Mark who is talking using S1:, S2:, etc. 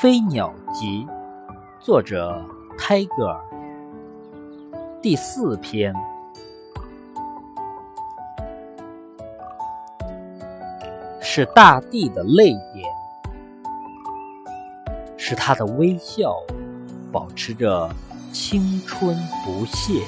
S1: 飞鸟集作者泰戈尔第四篇。是大地的泪点。是他的微笑保持着青春不懈